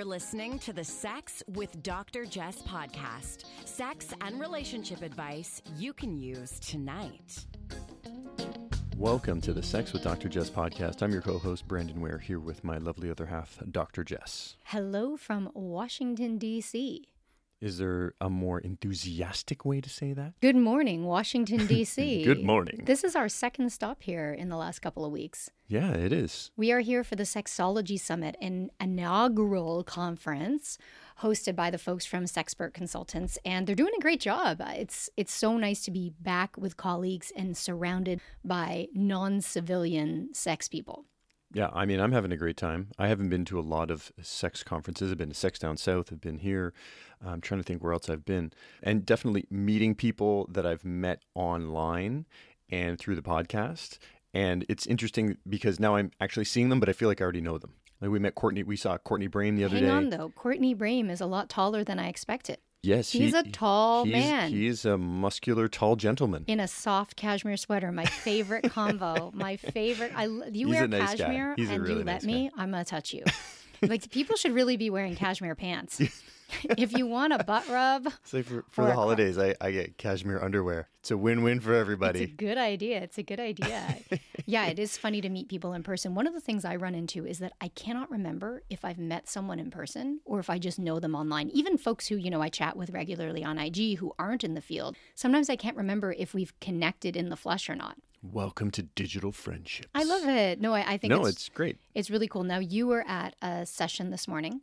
You're listening to the Sex with Dr. Jess podcast. Sex and relationship advice you can use tonight. Welcome to the Sex with Dr. Jess podcast. I'm your co host, Brandon Ware, here with my lovely other half, Dr. Jess. Hello from Washington, D.C. Is there a more enthusiastic way to say that? Good morning, Washington, D.C. Good morning. This is our second stop here in the last couple of weeks. Yeah, it is. We are here for the Sexology Summit, an inaugural conference hosted by the folks from Sexpert Consultants, and they're doing a great job. It's it's so nice to be back with colleagues and surrounded by non-civilian sex people. Yeah, I mean, I'm having a great time. I haven't been to a lot of sex conferences. I've been to Sex Down South. I've been here. I'm trying to think where else I've been. And definitely meeting people that I've met online and through the podcast. And it's interesting because now I'm actually seeing them, but I feel like I already know them. Like we met Courtney, we saw Courtney Brame the other Hang day. on though, Courtney Brame is a lot taller than I expected. Yes, He's a tall he's, man. He's a muscular, tall gentleman. in a soft cashmere sweater. My favorite combo. My favorite. I you He's wear nice guy. cashmere and really you let nice me, I'm gonna touch you. like people should really be wearing cashmere pants. if you want a butt rub, like for, for the holidays, I, I get cashmere underwear. It's a win-win for it's a everybody. good idea. It's a good idea. yeah, it is funny to meet people in person. One of the things I run into is that I cannot remember if I've met someone in person or if I just know them online. Even folks who, you know, I chat with regularly on IG who aren't in the field. Sometimes I can't remember if we've connected in the flesh or not. Welcome to digital friendships. I love it. No, I, I think No, it's it's great. It's really cool. Now you were at a session this morning.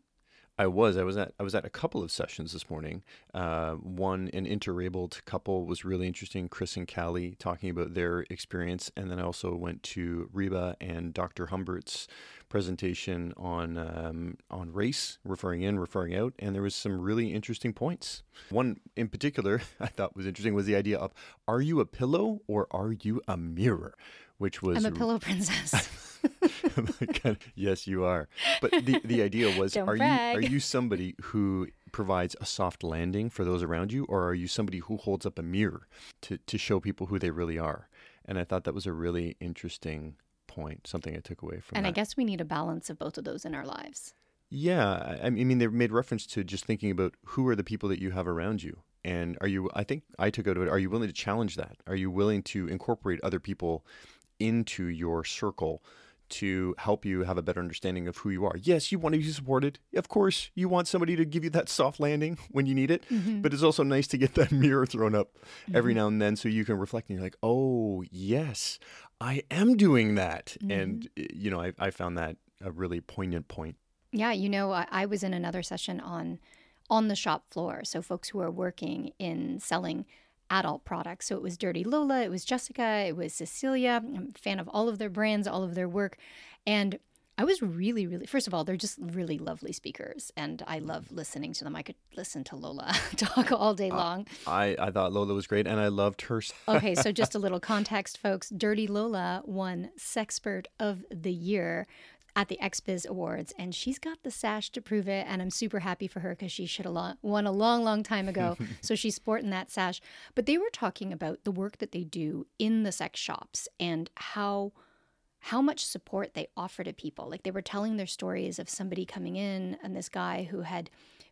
I was. I was at. I was at a couple of sessions this morning. Uh, one, an interabled couple was really interesting. Chris and Callie talking about their experience, and then I also went to Reba and Dr. Humbert's presentation on um, on race, referring in, referring out, and there was some really interesting points. One in particular I thought was interesting was the idea of are you a pillow or are you a mirror, which was I'm a pillow princess. Yes, you are. But the, the idea was Don't are brag. you are you somebody who provides a soft landing for those around you or are you somebody who holds up a mirror to, to show people who they really are? And I thought that was a really interesting point, something I took away from and I guess we need a balance of both of those in our lives. Yeah, I I mean, they made reference to just thinking about who are the people that you have around you, and are you? I think I took out of it. Are you willing to challenge that? Are you willing to incorporate other people into your circle to help you have a better understanding of who you are? Yes, you want to be supported. Of course, you want somebody to give you that soft landing when you need it. But it's also nice to get that mirror thrown up every now and then, so you can reflect and you're like, oh yes, I am doing that. And eh, you know, I, I found that a really poignant point. Yeah, you know, I, I was in another session on on the shop floor. So folks who are working in selling adult products. So it was Dirty Lola, it was Jessica, it was Cecilia. I'm a fan of all of their brands, all of their work. And I was really, really, first of all, they're just really lovely speakers. And I love listening to them. I could listen to Lola talk all day long. I, I thought Lola was great and I loved her. Okay, so just a little context, folks. Dirty Lola won Sexpert of the Year at the XBiz Awards, and she's got the sash to prove it. And I'm super happy for her because she should have lo- won a long, long time ago. so she's sporting that sash. But they were talking about the work that they do in the sex shops and how how much support they offer to people. Like they were telling their stories of somebody coming in and this guy who had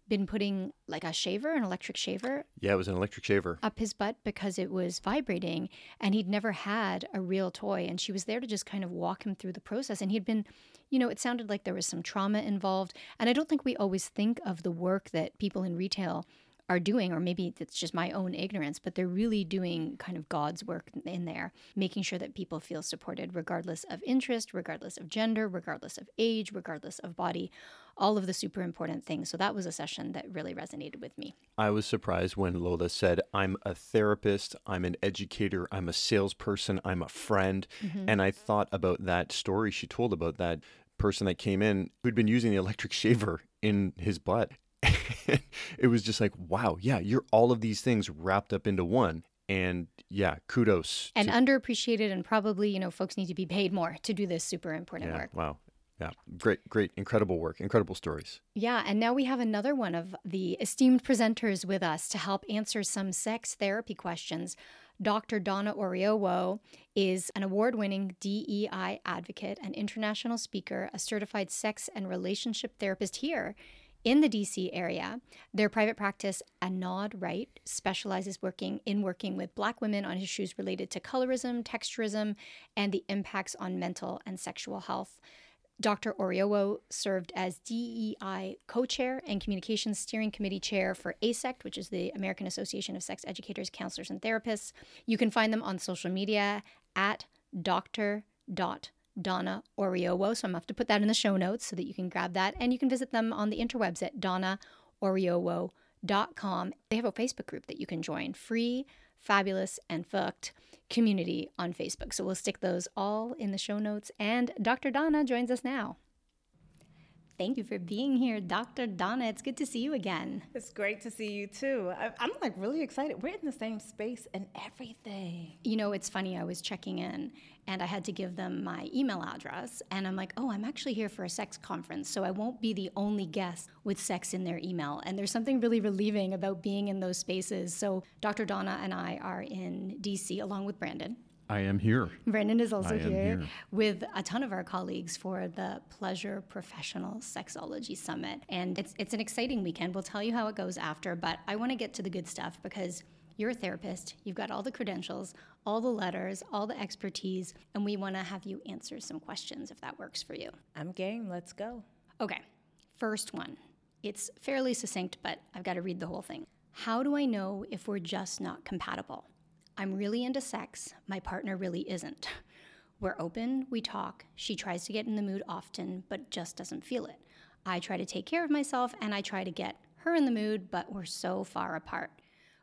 been putting like a shaver, an electric shaver, Yeah, it was an electric shaver. up his butt because it was vibrating and he'd never had a real toy and she was there to just kind of walk him through the process and he'd been you know it sounded like there was some trauma involved and i don't think we always think of the work that people in retail are doing or maybe it's just my own ignorance but they're really doing kind of god's work in there making sure that people feel supported regardless of interest regardless of gender regardless of age regardless of body all of the super important things so that was a session that really resonated with me I was surprised when Lola said, I'm a therapist, I'm an educator, I'm a salesperson, I'm a friend. Mm-hmm. And I thought about that story she told about that person that came in who'd been using the electric shaver in his butt. it was just like, wow, yeah, you're all of these things wrapped up into one. And yeah, kudos. and to- underappreciated and probably you know folks need to be paid more to do this super important yeah, work wow. Yeah, great, great, incredible work, incredible stories. yeah and now we have another one of the esteemed presenters with us to help answer some sex therapy questions dr donna oriowo is an award-winning dei advocate an international speaker a certified sex and relationship therapist here in the DC area. Their private practice, AnnodRight, specializes working in working with black women on issues related to colorism, texturism, and the impacts on mental and sexual health. Dr. Oriowo served as DEI co chair and communications steering committee chair for AASECT, which is the American Association of Sex Educators, Counselors, and Therapists. You can find them on social media at Dr. Donna Oriowo. So I'm going to have to put that in the show notes so that you can grab that. And you can visit them on the interwebs at donnaoriowo.com. They have a Facebook group that you can join free, fabulous, and fucked community on Facebook. So we'll stick those all in the show notes. And Dr. Donna joins us now. Thank you for being here, Dr. Donna. It's good to see you again. It's great to see you too. I'm like really excited. We're in the same space and everything. You know, it's funny. I was checking in and I had to give them my email address. And I'm like, oh, I'm actually here for a sex conference. So I won't be the only guest with sex in their email. And there's something really relieving about being in those spaces. So Dr. Donna and I are in DC along with Brandon. I am here. Brandon is also here, here, with a ton of our colleagues for the Pleasure Professional Sexology Summit. And it's, it's an exciting weekend. We'll tell you how it goes after, but I want to get to the good stuff because you're a therapist, you've got all the credentials, all the letters, all the expertise, and we want to have you answer some questions if that works for you. I'm game. Let's go. Okay, first one. It's fairly succinct, but I've got to read the whole thing. How do I know if we're just not compatible? I'm really into sex, my partner really isn't. We're open, we talk. She tries to get in the mood often, but just doesn't feel it. I try to take care of myself and I try to get her in the mood, but we're so far apart.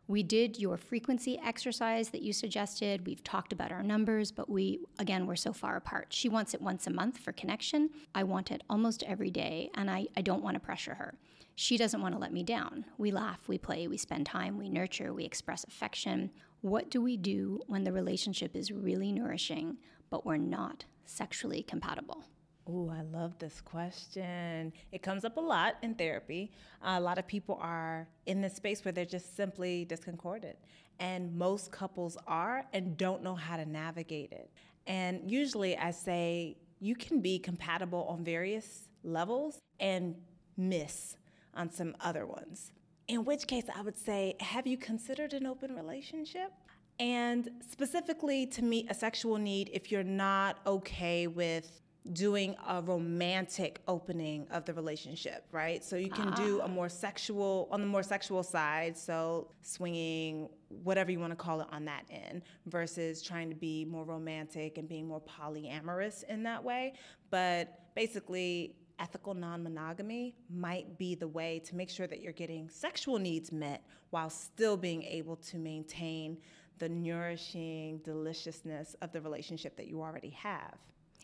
We did your frequency exercise that you suggested. We've talked about our numbers, but we, again, we're so far apart. She wants it once a month for connection. I want it almost every day, and I, I don't want to pressure her. She doesn't want to let me down. We laugh, we play, we spend time, we nurture, we express affection. What do we do when the relationship is really nourishing, but we're not sexually compatible? Oh, I love this question. It comes up a lot in therapy. A lot of people are in this space where they're just simply discordant. And most couples are and don't know how to navigate it. And usually I say you can be compatible on various levels and miss on some other ones. In which case, I would say, have you considered an open relationship? And specifically to meet a sexual need, if you're not okay with doing a romantic opening of the relationship, right? So you can do a ah. more sexual, on the more sexual side, so swinging, whatever you want to call it on that end, versus trying to be more romantic and being more polyamorous in that way. But basically, ethical non monogamy might be the way to make sure that you're getting sexual needs met while still being able to maintain the nourishing deliciousness of the relationship that you already have.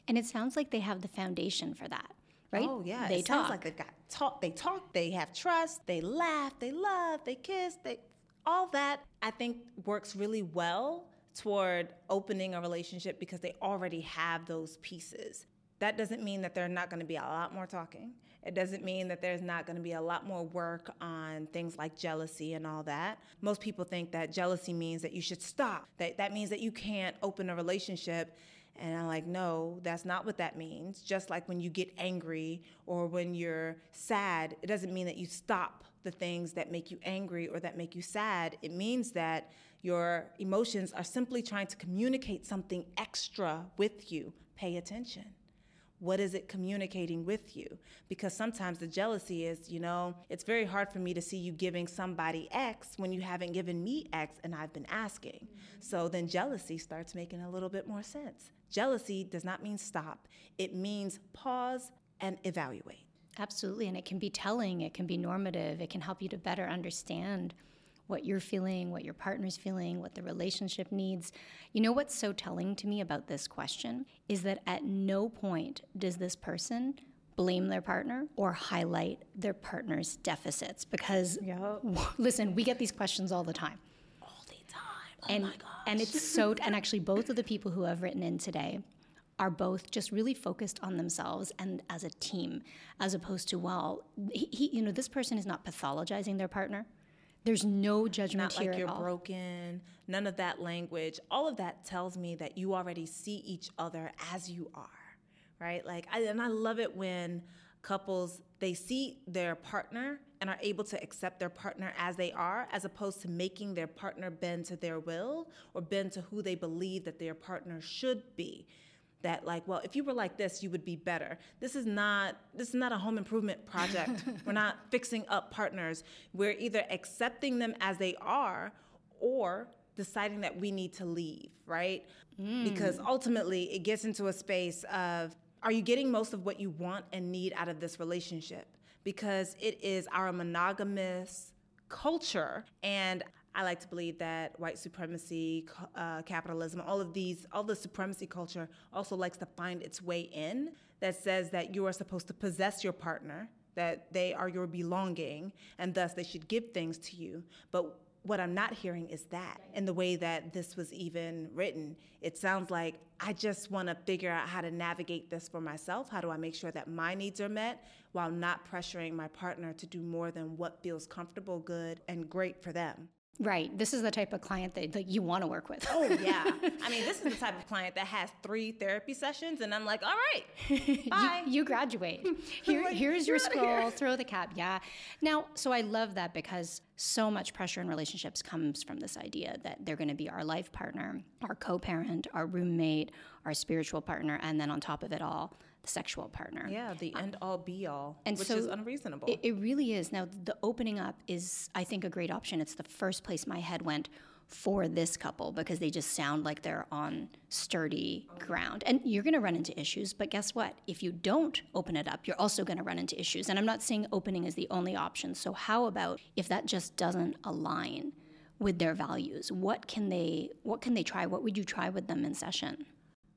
And it sounds like they have the foundation for that, right? Oh yeah, they it talk. sounds like they got talk. They talk. They have trust. They laugh. They love. They kiss. They all that I think works really well toward opening a relationship because they already have those pieces. That doesn't mean that there's not going to be a lot more talking. It doesn't mean that there's not going to be a lot more work on things like jealousy and all that. Most people think that jealousy means that you should stop. That that means that you can't open a relationship. And I'm like, no, that's not what that means. Just like when you get angry or when you're sad, it doesn't mean that you stop the things that make you angry or that make you sad. It means that your emotions are simply trying to communicate something extra with you. Pay attention. What is it communicating with you? Because sometimes the jealousy is, you know, it's very hard for me to see you giving somebody X when you haven't given me X and I've been asking. Mm-hmm. So then jealousy starts making a little bit more sense. Jealousy does not mean stop, it means pause and evaluate. Absolutely. And it can be telling, it can be normative, it can help you to better understand what you're feeling, what your partner's feeling, what the relationship needs. You know what's so telling to me about this question is that at no point does this person blame their partner or highlight their partner's deficits because yep. listen, we get these questions all the time. All the time. Oh and and it's so and actually both of the people who have written in today are both just really focused on themselves and as a team as opposed to well he, he you know this person is not pathologizing their partner there's no judgment Not here like you're all. broken. None of that language. All of that tells me that you already see each other as you are, right? Like, I, and I love it when couples they see their partner and are able to accept their partner as they are as opposed to making their partner bend to their will or bend to who they believe that their partner should be that like well if you were like this you would be better this is not this is not a home improvement project we're not fixing up partners we're either accepting them as they are or deciding that we need to leave right mm. because ultimately it gets into a space of are you getting most of what you want and need out of this relationship? Because it is our monogamous culture. And I like to believe that white supremacy, uh, capitalism, all of these, all the supremacy culture also likes to find its way in that says that you are supposed to possess your partner, that they are your belonging, and thus they should give things to you. But what I'm not hearing is that in the way that this was even written. It sounds like I just want to figure out how to navigate this for myself. How do I make sure that my needs are met while not pressuring my partner to do more than what feels comfortable, good, and great for them? Right. This is the type of client that like you want to work with. Oh yeah. I mean, this is the type of client that has three therapy sessions, and I'm like, all right, bye. you, you, graduate. Here, like, here's your scroll. Here. Throw the cap. Yeah. Now, so I love that because so much pressure in relationships comes from this idea that they're going to be our life partner, our co-parent, our roommate, our spiritual partner, and then on top of it all, sexual partner. Yeah, the um, end all be all, and which so is unreasonable. It, it really is. Now, the opening up is, I think, a great option. It's the first place my head went for this couple because they just sound like they're on sturdy ground. And you're going to run into issues, but guess what? If you don't open it up, you're also going to run into issues. And I'm not saying opening is the only option. So how about if that just doesn't align with their values? What can they what can they try? What would you try with them in session?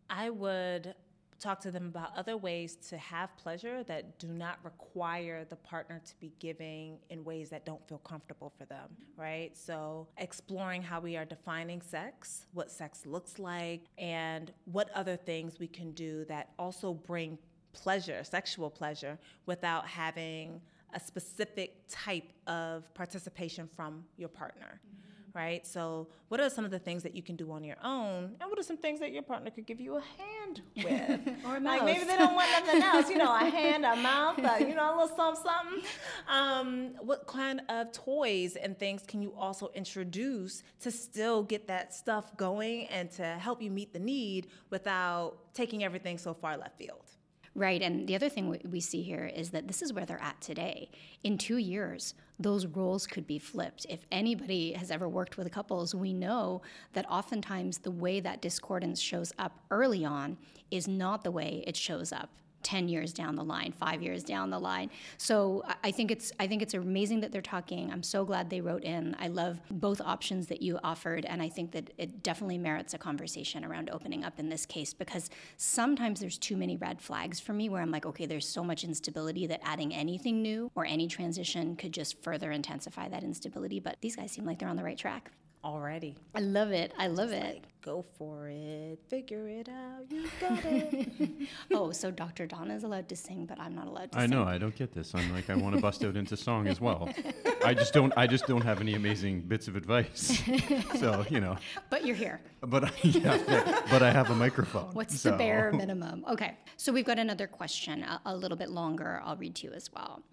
I would talk to them about other ways to have pleasure that do not require the partner to be giving in ways that don't feel comfortable for them, right? So, exploring how we are defining sex, what sex looks like, and what other things we can do that also bring pleasure, sexual pleasure, without having a specific type of participation from your partner. Mm-hmm right? So, what are some of the things that you can do on your own, and what are some things that your partner could give you a hand with, or a mouth? Like maybe they don't want nothing else, you know, a hand, a mouth, a, you know, a little something, something. Um, what kind of toys and things can you also introduce to still get that stuff going and to help you meet the need without taking everything so far left field? Right. And the other thing we see here is that this is where they're at today. In two years, those roles could be flipped. If anybody has ever worked with couples, we know that oftentimes the way that discordance shows up early on is not the way it shows up 10 years down the line 5 years down the line. So i think it's i think it's amazing that they're talking. I'm so glad they wrote in. I love both options that you offered and i think that it definitely merits a conversation around opening up in this case because sometimes there's too many red flags for me where i'm like okay there's so much instability that adding anything new or any transition could just further intensify that instability. But these guys seem like they're on the right track already. I love it. I love it. Like, go for it. Figure it out. You got it. oh, so Dr. Donna is allowed to sing, but I'm not allowed to I sing. know. I don't get this. I'm like, I want to bust out into song as well. I just don't. I just don't have any amazing bits of advice. so you know. But you're here. But yeah, but I have a microphone. What's so. the bare minimum? Okay. So we've got another question, a, a little bit longer. I'll read to you as well.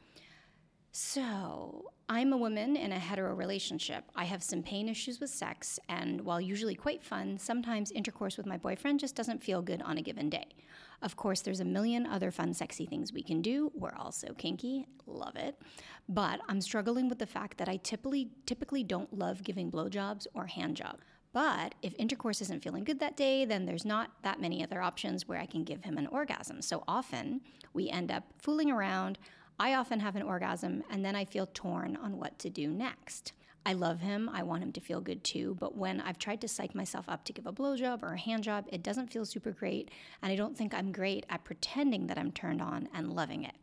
So, I'm a woman in a hetero relationship. I have some pain issues with sex, and while usually quite fun, sometimes intercourse with my boyfriend just doesn't feel good on a given day. Of course, there's a million other fun, sexy things we can do. We're also kinky, love it. But I'm struggling with the fact that I typically typically don't love giving blowjobs or hand job. But if intercourse isn't feeling good that day, then there's not that many other options where I can give him an orgasm. So often we end up fooling around I often have an orgasm and then I feel torn on what to do next. I love him. I want him to feel good too. But when I've tried to psych myself up to give a blowjob or a hand job, it doesn't feel super great. And I don't think I'm great at pretending that I'm turned on and loving it.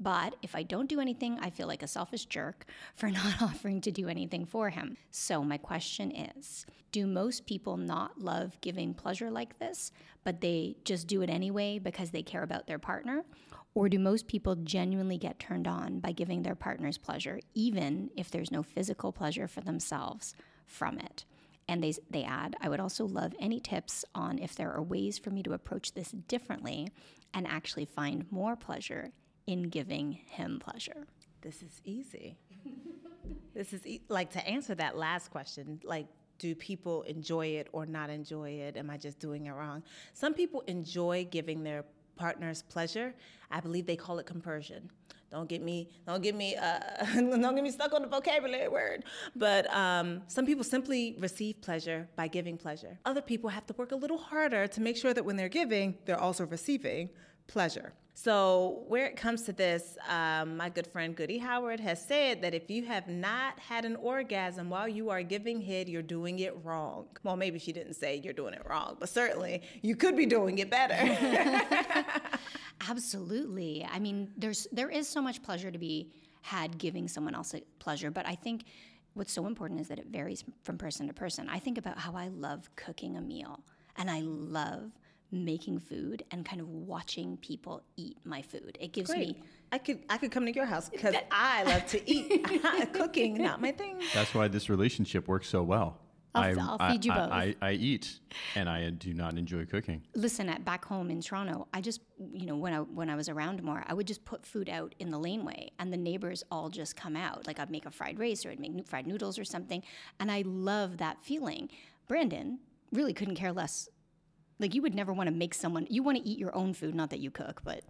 But if I don't do anything, I feel like a selfish jerk for not offering to do anything for him. So, my question is Do most people not love giving pleasure like this, but they just do it anyway because they care about their partner? Or do most people genuinely get turned on by giving their partners pleasure, even if there's no physical pleasure for themselves from it? And they, they add, I would also love any tips on if there are ways for me to approach this differently and actually find more pleasure in giving him pleasure? This is easy. this is e- like to answer that last question, like do people enjoy it or not enjoy it? Am I just doing it wrong? Some people enjoy giving their partners pleasure. I believe they call it compersion. Don't get me, don't get me, uh, don't get me stuck on the vocabulary word. But um, some people simply receive pleasure by giving pleasure. Other people have to work a little harder to make sure that when they're giving, they're also receiving pleasure. So, where it comes to this, um, my good friend Goody Howard has said that if you have not had an orgasm while you are giving head, you're doing it wrong. Well, maybe she didn't say you're doing it wrong, but certainly you could be doing it better. Absolutely. I mean, there's there is so much pleasure to be had giving someone else a pleasure, but I think what's so important is that it varies from person to person. I think about how I love cooking a meal, and I love making food and kind of watching people eat my food. It gives Great. me I could I could come to your house because I love to eat. Cooking, not my thing. That's why this relationship works so well. I'll- I'll feed you I, both. I, I eat, and I do not enjoy cooking. listen at back home in Toronto, I just you know when I when I was around more, I would just put food out in the laneway, and the neighbors all just come out. Like I'd make a fried rice or I'd make fried noodles or something, and I love that feeling. Brandon really couldn't care less. Like you would never want to make someone. You want to eat your own food, not that you cook, but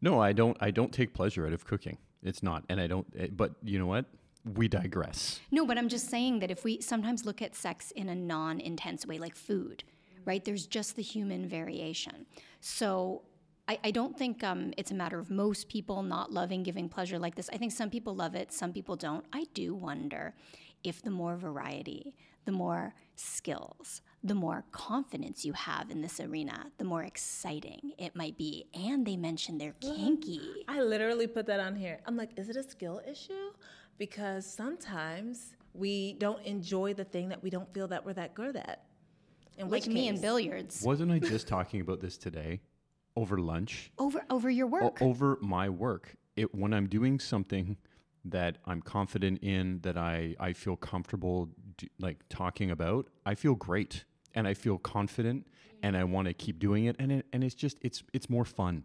No, I don't. I don't take pleasure out of cooking. It's not, and I don't. eh, But you know what? We digress. No, but I'm just saying that if we sometimes look at sex in a non intense way, like food, right? There's just the human variation. So I, I don't think um, it's a matter of most people not loving giving pleasure like this. I think some people love it, some people don't. I do wonder if the more variety, the more skills, the more confidence you have in this arena, the more exciting it might be. And they mentioned they're kinky. I literally put that on here. I'm like, is it a skill issue? Because sometimes we don't enjoy the thing that we don't feel that we're that good at. In Like which me in case- billiards. Wasn't I just talking about this today, over lunch? Over over your O- work. over my work. It when I'm doing something that I'm confident in, that I I feel comfortable d- like talking about, I feel great and I feel confident mm. and I want to keep doing it and it, and it's just it's it's more fun.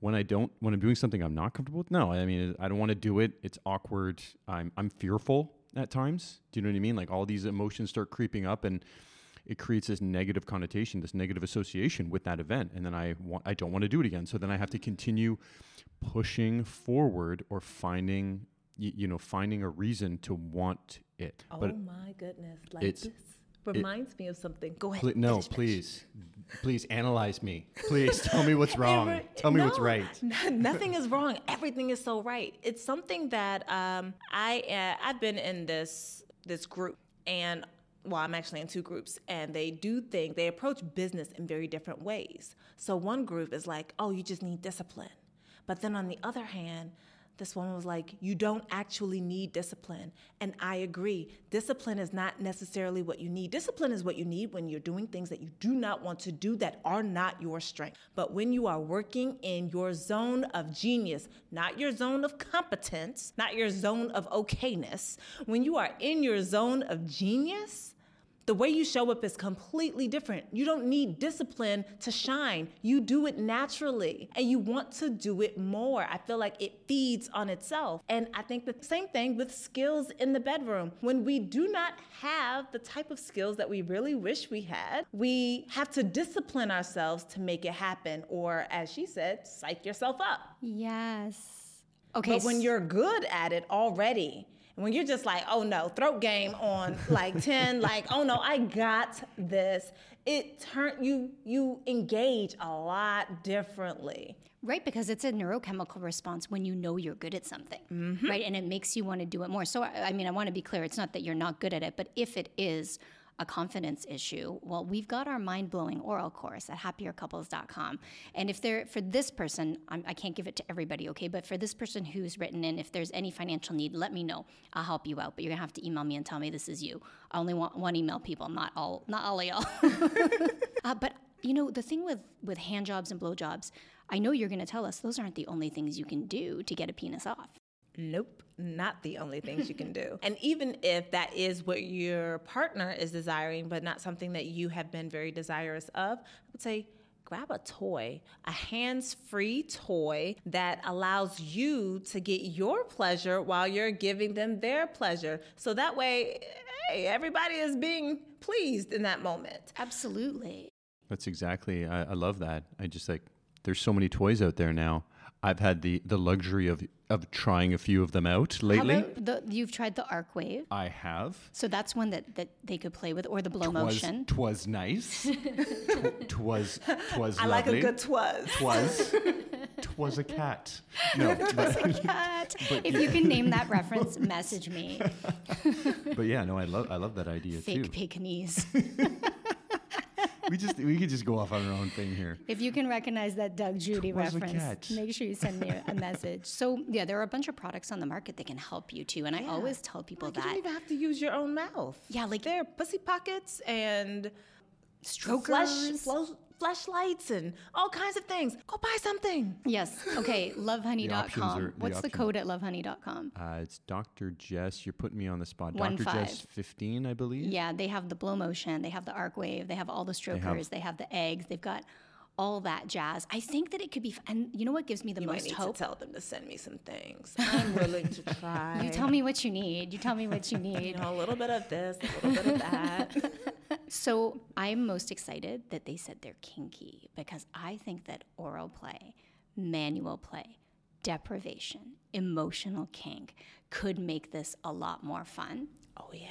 When I don't when I'm doing something I'm not comfortable with, no, I mean I don't want to do it. It's awkward. I'm I'm fearful at times. Do you know what I mean? Like all these emotions start creeping up and it creates this negative connotation, this negative association with that event, and then I want, I don't want to do it again. So then I have to continue pushing forward or finding, you, you know, finding a reason to want it. Oh but my goodness. Like it's- this reminds me of something. Go ahead. pl- no, please, please analyze me. Please tell me what's wrong. Tell me what's right. n- Nothing is wrong. Everything is so right. It's something that um, I uh, I've been in this this group and well, I'm actually in two groups, and they do think they approach business in very different ways. So one group is like, oh, you just need discipline, but then on the other hand. This woman was like, You don't actually need discipline. And I agree. Discipline is not necessarily what you need. Discipline is what you need when you're doing things that you do not want to do that are not your strength. But when you are working in your zone of genius, not your zone of competence, not your zone of okayness, when you are in your zone of genius, the way you show up is completely different. You don't need discipline to shine. You do it naturally and you want to do it more. I feel like it feeds on itself. And I think the same thing with skills in the bedroom. When we do not have the type of skills that we really wish we had, we have to discipline ourselves to make it happen. Or, as she said, psych yourself up. Yes. Okay. But when you're good at it already, when you're just like, oh no, throat game on like 10, like, oh no, I got this, it turn you you engage a lot differently. Right, because it's a neurochemical response when you know you're good at something, mm-hmm. right? And it makes you want to do it more. So, I I mean, I want to be clear it's not that you're not good at it, but if it is a confidence issue, well, we've got our mind blowing oral course at happiercouples.com. And if there, for this person, I'm, I can't give it to everybody, okay, but for this person who's written in, if there's any financial need, let me know. I'll help you out, but you're gonna have to email me and tell me this is you. I only want one email, people, not all, not all of y'all. Uh, but you know, the thing with with hand jobs and blow jobs, I know you're going to tell us those aren't the only things you can do to get a penis off. Nope, not the only things you can do. And even if that is what your partner is desiring, but not something that you have been very desirous of, I would say grab a toy, a hands free toy that allows you to get your pleasure while you're giving them their pleasure. So that way, hey, everybody is being pleased in that moment. Absolutely. That's exactly. I, I love that. I just like. There's so many toys out there now. I've had the the luxury of of trying a few of them out lately. How the, you've tried the Arcwave. I have. So that's one that, that they could play with, or the blow Twas, motion. twas nice. Tw- twas twas I lovely. like a good twas. Twas. Twas a cat. No, twas but, Cat. if you can name that reference, message me. but yeah, no, I love I love that idea Fake too. Fake Pekingese. We just we could just go off on our own thing here. If you can recognize that Doug Judy Twas reference, make sure you send me a, a message. So yeah, there are a bunch of products on the market that can help you too, and I always tell people Like, you don't even have to use your own mouth. Yeah, like- there are pussy pockets and strokers. flesh, flo- fleshlights and all kinds of things. Go buy something. Yes. Okay. options Lovehoney.com. are- the What's the options- code at lovehoney.com? Uh, it's Dr. Jess. You're putting me on the spot. One Dr. five. Jess 15, I believe. Yeah, they have the blow motion, they have the Arcwave, they have all the strokers, they have, the eggs, they've got all that jazz. I think that it could be, f- and you know what gives me the You might most need hope? to tell them to send me some things. I'm willing to try. You tell me what you need. You tell me what you need. You know, a little bit of this, a little bit of that. So I'm most excited that they said they're kinky because I think that oral play, manual play, deprivation, emotional kink could make this a lot more fun. oh yeah.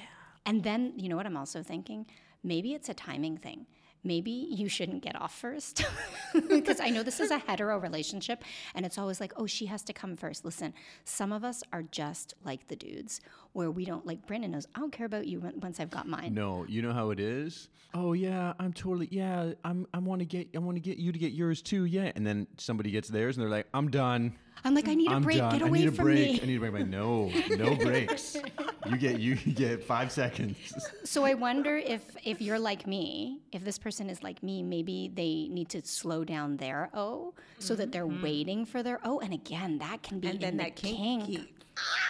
And then, you know what I'm also thinking? Maybe it's a timing thing. Maybe you shouldn't get off first. Because I know this is a hetero relationship and it's always like, oh, she has to come first. Listen, some of us are just like the dudes where we don't, like Brandon knows, I don't care about you once I've got mine. No, you know how it is. Oh yeah, I'm totally yeah. I'm I want to get I want to get you to get yours too. Yeah, and then somebody gets theirs and they're like, I'm done. I'm like, I need a I'm break. done. Get I away need a from break. me. I need a break. I'm like, no, no breaks. You get you get five seconds. So I wonder if if you're like me, if this person is like me, maybe they need to slow down their O so that they're mm-hmm. waiting for their O. And again, that can be And then in the that kink. kink.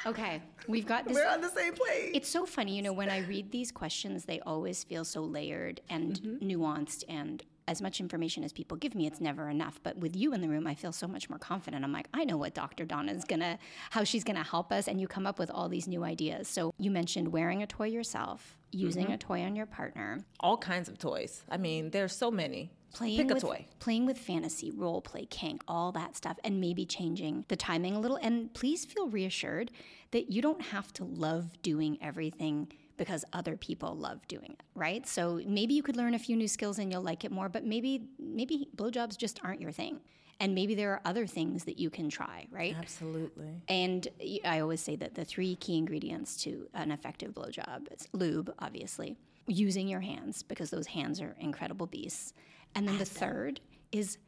Okay, we've got this. We're on the same page. It's so funny, you know, when I read these questions, they always feel so layered and mm-hmm. nuanced and as much information as people give me, it's never enough. But with you in the room, I feel so much more confident. I'm like, I know what Dr. Donna is gonna, how she's gonna help us, and you come up with all these new ideas. So you mentioned wearing a toy yourself, using mm-hmm. a toy on your partner, all kinds of toys. I mean, there's so many. playing Pick a with toy. playing with fantasy, role play, kink, all that stuff, and maybe changing the timing a little. And please feel reassured that you don't have to love doing everything because other people love doing it, right? So maybe you could learn a few new skills and you'll like it more, but maybe maybe blowjobs just aren't your thing. And maybe there are other things that you can try, right? Absolutely. And I always say that the three key ingredients to an effective blowjob it's lube, obviously, using your hands because those hands are incredible beasts, and then the third is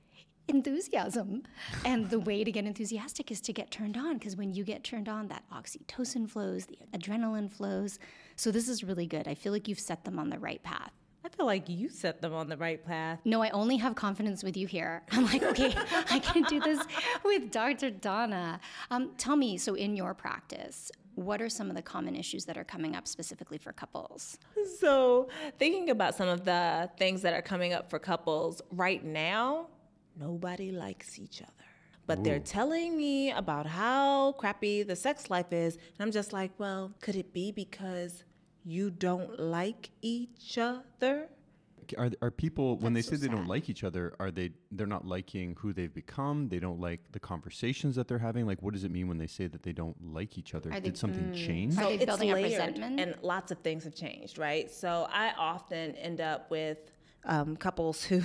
enthusiasm. and the way to get enthusiastic is to get turned on because when you get turned on, that oxytocin flows, the adrenaline flows. So this is really good. I feel like you've set them on the right path. I feel like you set them on the right path. No, I only have confidence with you here. I'm like, okay, I can do this with Dr. Donna. Um, tell me, so in your practice, what are some of the common issues that are coming up specifically for couples? So, thinking about some of the things that are coming up for couples right now, nobody likes each other. But they're telling me about how crappy the sex life is. And I'm just like, well, could it be because you don't like each other? Are are people when they That's say so they don't like each other? Are they they're not liking who they've become? They don't like the conversations that they're having. Like, what does it mean when they say that they don't like each other? Are they- Did something change? Are they it's building up layered, resentment? And lots of things have changed, right? So I often end up with um, couples who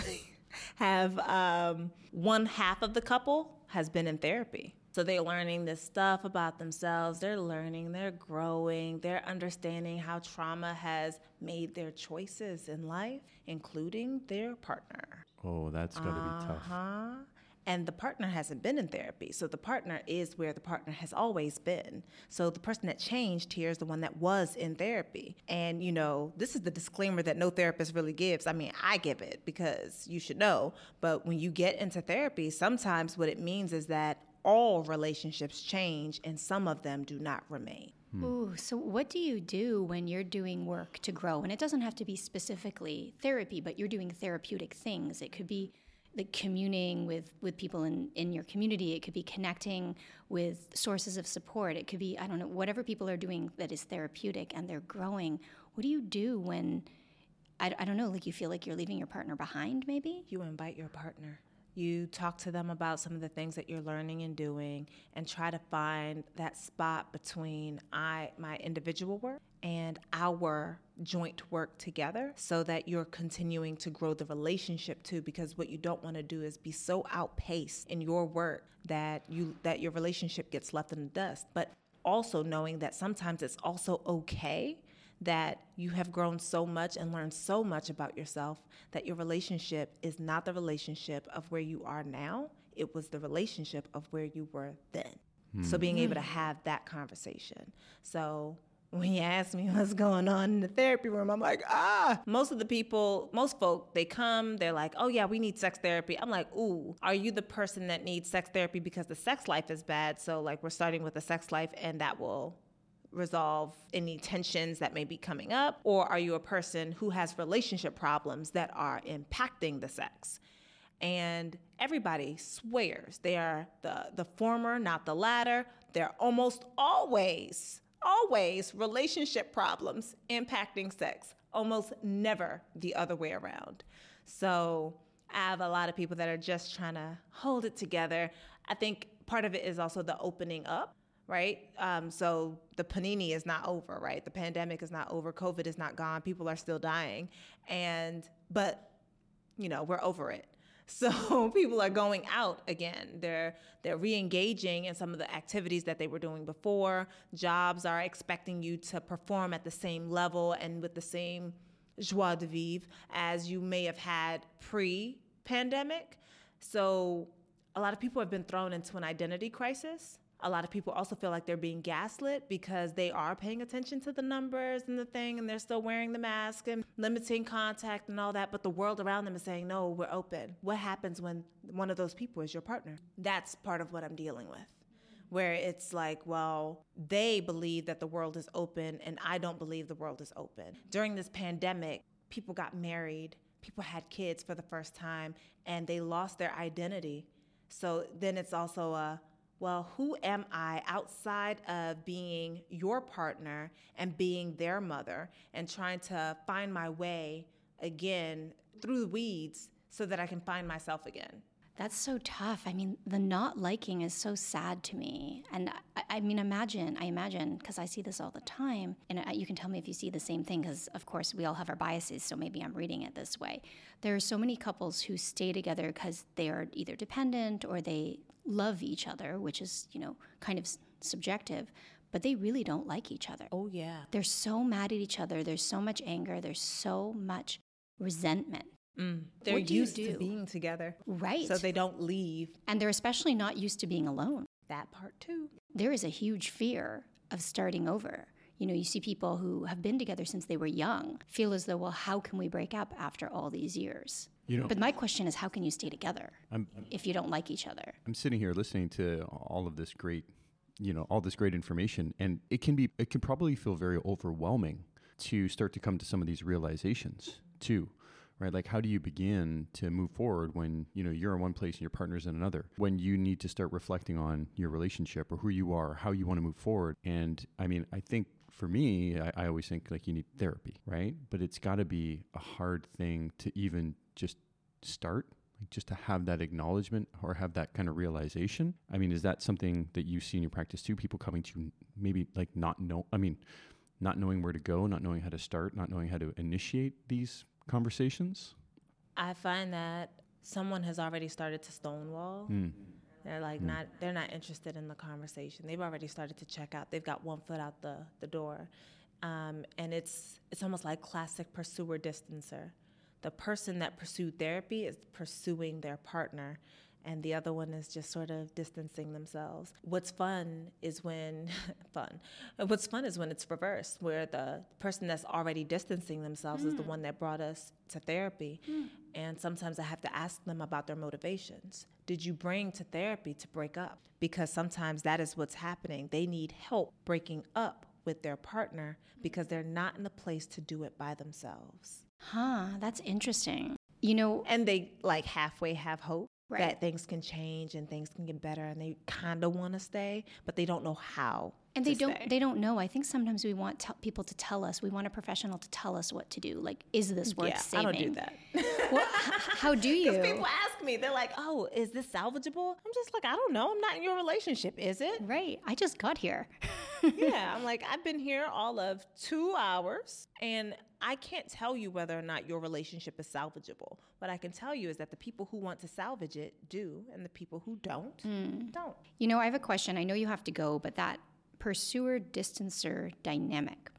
have um, one half of the couple has been in therapy. So they're learning this stuff about themselves. They're learning, they're growing, they're understanding how trauma has made their choices in life, including their partner. Oh, that's got to be tough. Huh? And the partner hasn't been in therapy. So the partner is where the partner has always been. So the person that changed here is the one that was in therapy. And, you know, this is the disclaimer that no therapist really gives. I mean, I give it because you should know. But when you get into therapy, sometimes what it means is that all relationships change and some of them do not remain. Hmm. Ooh, so what do you do when you're doing work to grow? And it doesn't have to be specifically therapy, but you're doing therapeutic things. It could be the communing with with people in in your community it could be connecting with sources of support it could be i don't know whatever people are doing that is therapeutic and they're growing what do you do when I, I don't know like you feel like you're leaving your partner behind maybe you invite your partner you talk to them about some of the things that you're learning and doing and try to find that spot between I my individual work and our joint work together so that you're continuing to grow the relationship too because what you don't want to do is be so outpaced in your work that you that your relationship gets left in the dust. But also knowing that sometimes it's also okay that you have grown so much and learned so much about yourself that your relationship is not the relationship of where you are now it was the relationship of where you were then so being able to have that conversation so when you ask me what's going on in the therapy room, I'm like, ah. Most of the people, most folk, they come, they're like, oh yeah, we need sex therapy. I'm like, ooh, are you the person that needs sex therapy because the sex life is bad? So like we're starting with the sex life and that will resolve any tensions that may be coming up? Or are you a person who has relationship problems that are impacting the sex? And everybody swears they are the, the former, not the latter. They're almost always always relationship problems impacting sex, almost never the other way around. So I have a lot of people that are just trying to hold it together. I think part of it is also the opening up, right? Um, so the panini is not over, right? The pandemic is not over. COVID is not gone. People are still dying, and but you know we're over it. So people are going out again. They're they're re-engaging in some of the activities that they were doing before. Jobs are expecting you to perform at the same level and with the same joie de vivre as you may have had pre-pandemic. So a lot of people have been thrown into an identity crisis a lot of people also feel like they're being gaslit because they are paying attention to the numbers and the thing and they're still wearing the mask and limiting contact and all that but the world around them is saying no we're open. What happens when one of those people is your partner? That's part of what i'm dealing with where it's like well they believe that the world is open and i don't believe the world is open. During this pandemic people got married people had kids for the first time and they lost their identity. So then it's also a well, who am I outside of being your partner and being their mother and trying to find my way again through the weeds so that I can find myself again? That's so tough. I mean, the not liking is so sad to me. And I, I mean, imagine, I imagine, because I see this all the time, and you can tell me if you see the same thing, because of course we all have our biases, so maybe I'm reading it this way. There are so many couples who stay together because they are either dependent or they love each other, which is, you know, kind of subjective, but they really don't like each other. Oh, yeah. They're so mad at each other. There's so much anger. There's so much resentment. Mm. They're used to being together. Right. So they don't leave. And they're especially not used to being alone. That part too. There is a huge fear of starting over. You know, you see people who have been together since they were young feel as though, well, how can we break up after all these years? You know, but my question is, how can you stay together I'm, if you don't like each other? I'm sitting here listening to all of this great, you know, all this great information, and it can be, it can probably feel very overwhelming to start to come to some of these realizations too right like how do you begin to move forward when you know you're in one place and your partner's in another when you need to start reflecting on your relationship or who you are how you want to move forward and i mean i think for me I, I always think like you need therapy right? But it's got to be a hard thing to even just start like just to have that acknowledgement or have that kind of realization. I mean is that something that you see in your practice too? People coming to maybe like not know i mean not knowing where to go not knowing how to start not knowing how to initiate these conversations? I find that someone has already started to stonewall mm. They're like mm. not they're not interested in the conversation. They've already started to check out. They've got one foot out the, the door. Um, and it's it's almost like classic pursuer distancer. The person that pursued therapy is pursuing their partner and the other one is just sort of distancing themselves. What's fun is when fun. What's fun is when it's reversed, where the person that's already distancing themselves mm. is the hmm. one that brought us to therapy. Mm. And sometimes I have to ask them about their motivations. Did you bring to therapy to break up? Because sometimes that is what's happening. They need help breaking up with their partner because they're not in the place to do it by themselves. Huh, that's interesting. You know, and they like halfway have hope Right. that things can change and things can get better and they kind of want to stay, but they don't know how. and they don't stay. they don't know. I think sometimes we want t- people to tell us. We want a professional to tell us what to do. Like, is this worth yeah, saving? I don't do that. Well, how do you? Because people ask me, they're like, "Oh, is this salvageable?" I'm just like, "I don't know. I'm not in your relationship, is it?" Right. I just got here. yeah, I'm like, I've been here all of two hours, and I can't tell you whether or not your relationship is salvageable. What I can tell you is that the people who want to salvage it do, and the people who don't, hmm. don't. You know, I have a question. I know you have to go, but that pursuer distancer dynamic.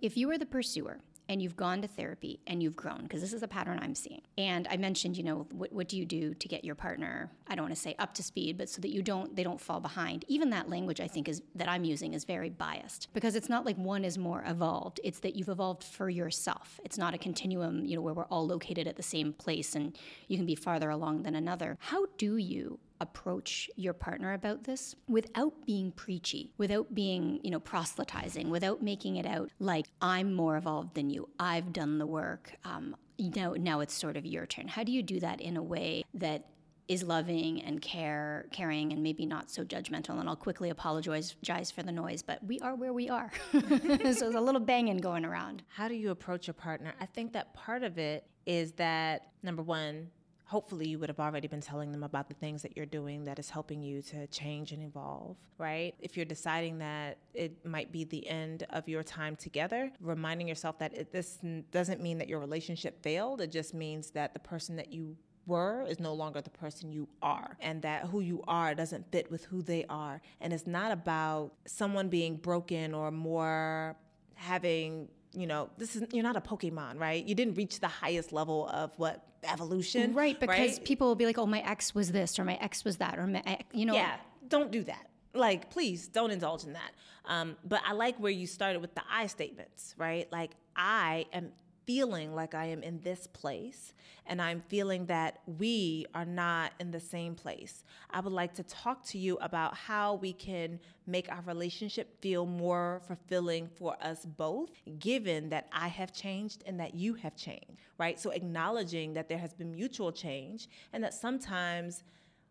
If you are the pursuer and you've gone to therapy and you've grown, because this is a pattern I'm seeing. And I mentioned, you know, what, what do you do to get your partner, I don't want to say up to speed, but so that you don't, they don't fall behind. Even that language I think is, that I'm using is very biased because it's not like one is more evolved. It's that you've evolved for yourself. It's not a continuum, you know, where we're all located at the same place and you can be farther along than another. How do you approach your partner about this without being preachy, without being, you know, proselytizing, without making it out like I'm more evolved than you. I've done the work. Um, now, now it's sort of your turn. How do you do that in a way that is loving and care, caring, and maybe not so judgmental? And I'll quickly apologize for the noise, but we are where we are. so there's a little banging going around. How do you approach your partner? I think that part of it is that number one, hopefully you would have already been telling them about the things that you're doing that is helping you to change and evolve, right? If you're deciding that it might be the end of your time together, reminding yourself that it, this doesn't mean that your relationship failed. It just means that the person that you were is no longer the person you are and that who you are doesn't fit with who they are and it's not about someone being broken or more having you know this is you're not a pokemon right you didn't reach the highest level of what evolution Right, because right? people will be like, oh, my ex was this, or my ex was that, or my, ex- you know. yeah don't do that like please don't indulge in that um, but i like where you started with the i statements right like i am feeling like i am in this place and i'm feeling that we are not in the same place. I would like to talk to you about how we can make our relationship feel more fulfilling for us both given that i have changed and that you have changed right? So acknowledging that there has been mutual change and that sometimes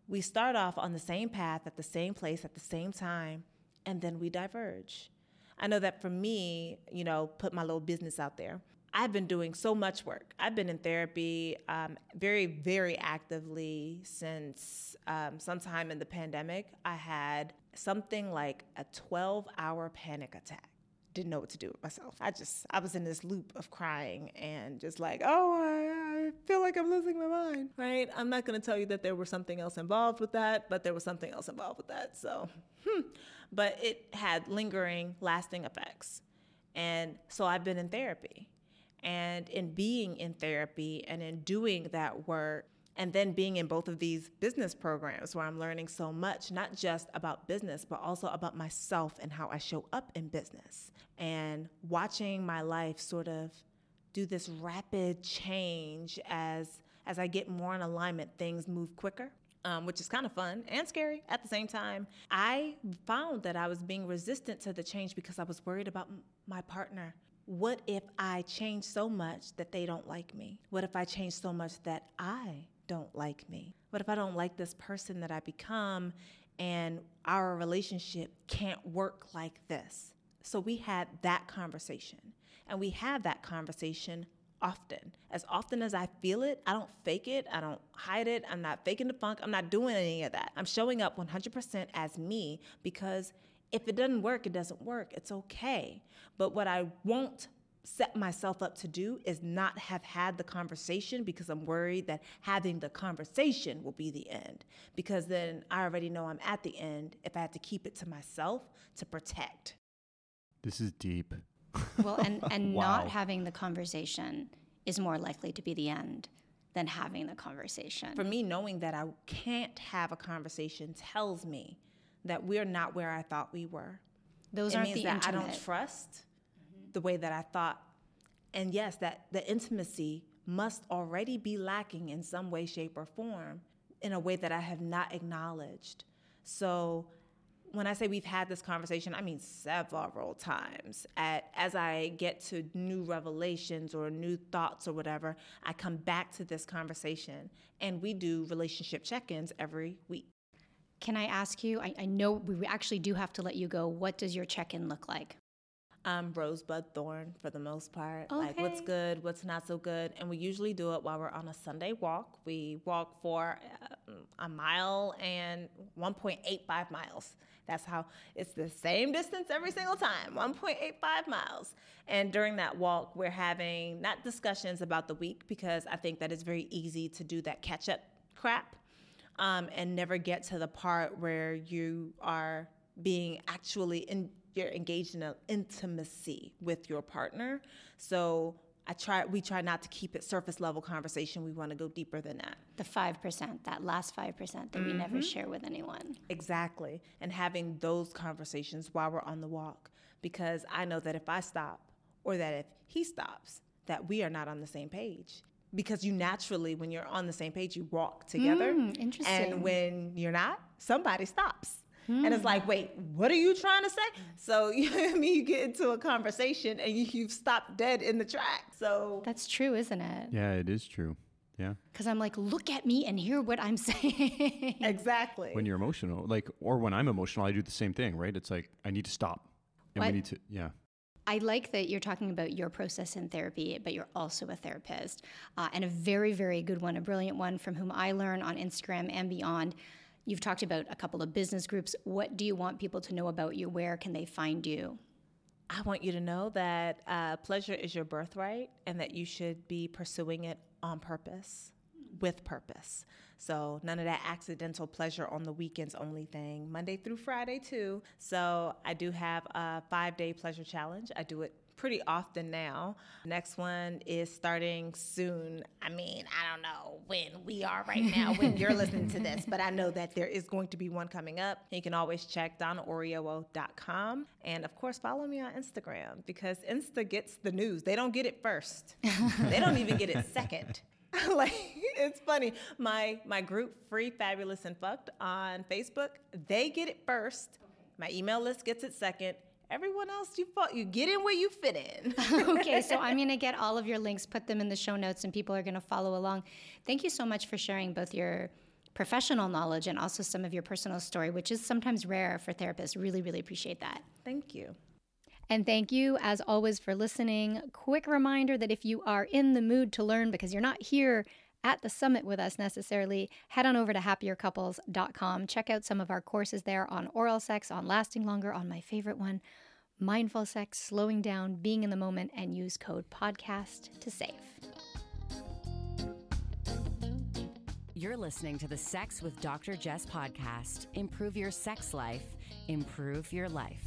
we start off on the same path at the same place at the same time and then we diverge. I know that for me you know put my little business out there i've been doing so much work i've been in therapy um, very very actively since um, sometime in the pandemic i had something like a 12 hour panic attack didn't know what to do with myself. I just I was in this loop of crying and just like, oh, I, I feel like I'm losing my mind. Right? I'm not to tell you that there was something else involved with that, but there was something else involved with that. So, hmm. but it had lingering, lasting effects. And so I've been in therapy. And in being in therapy and in doing that work, and then being in both of these business programs where I'm learning so much, not just about business, but also about myself and how I show up in business. And watching my life sort of do this rapid change as as I get more in alignment, things move quicker. Um, which is kind of fun and scary at the same time. I found that I was being resistant to the change because I was worried about m- my partner. What if I change so much that they don't like me? What if I change so much that I don't like me? What if I don't like this person that I become and our relationship can't work like this? So we had that conversation. And we have that conversation often. As often as I feel it, I don't fake it, I don't hide it, I'm not faking the funk, I'm not doing any of that. I'm showing up 100% as me because if it doesn't work, it doesn't work. It's okay. But what I won't set myself up to do is not have had the conversation because I'm worried that having the conversation will be the end. Because then I already know I'm at the end if I had to keep it to myself to protect. This is deep. Well, and, and Wow. not having the conversation is more likely to be the end than having the conversation. For me, knowing that I can't have a conversation tells me that we're not where I thought we were. Those it aren't means the that intimate. I don't trust mm-hmm. the way that I thought. And yes, that the intimacy must already be lacking in some way, shape, or form in a way that I have not acknowledged. So when I say we've had this conversation, I mean several times. At as I get to new revelations or new thoughts or whatever, I come back to this conversation and we do relationship check-ins every week. Can I ask you? I, I know we actually do have to let you go. What does your check in look like? um, rosebud thorn for the most part. Okay. Like what's good, what's not so good. And we usually do it while we're on a Sunday walk. We walk for uh, a mile and 1.85 miles. That's how it's the same distance every single time 1.85 miles. And during that walk, we're having not discussions about the week because I think that it's very easy to do that catch up crap um, and never get to the part where you are being actually in you're engaged in an intimacy with your partner. So I try we try not to keep it surface level conversation. We want to go deeper than that. The 5%, that last 5% that mm-hmm. we never share with anyone. Exactly. And having those conversations while we're on the walk because I know that if I stop or that if he stops, that we are not on the same page. Because you naturally, when you're on the same page, you walk together. Mm, interesting. And when you're not, somebody stops. Hmm. And it's like, wait, what are you trying to say? So you know I mean? You get into a conversation and you, you've stopped dead in the track. So that's true, isn't it? Yeah, it is true. Yeah. Because I'm like, look at me and hear what I'm saying. exactly. When you're emotional, like, or when I'm emotional, I do the same thing, right? It's like I need to stop, and what? we need to, yeah. I like that you're talking about your process in therapy, but you're also a therapist, uh, and a very, very good one, a brilliant one from whom I learn on Instagram and beyond. You've talked about a couple of business groups. What do you want people to know about you? Where can they find you? I want you to know that uh, pleasure is your birthright and that you should be pursuing it on purpose, with purpose. So, none of that accidental pleasure on the weekends only thing, Monday through Friday, too. So, I do have a five day pleasure challenge. I do it pretty often now. Next one is starting soon. I mean, I don't know when we are right now when you're listening to this, but I know that there is going to be one coming up. You can always check donnaoriowo.com. And of course, follow me on Instagram because Insta gets the news. They don't get it first, they don't even get it second. like it's funny. My my group free fabulous and fucked on facebook they get it first. My email list gets it second. Everyone else you fought you get in where you fit in. Okay so i'm going to get all of your links put them in the show notes and people are going to follow along. Thank you so much for sharing both your professional knowledge and also some of your personal story which is sometimes rare for therapists. Really really appreciate that. Thank you and thank you, as always, for listening. Quick reminder that if you are in the mood to learn because you're not here at the summit with us necessarily, head on over to happiercouples.com. Check out some of our courses there on oral sex, on lasting longer, on my favorite one, mindful sex, slowing down, being in the moment, and use code podcast to save. You're listening to the Sex with Dr. Jess podcast. Improve your sex life, improve your life.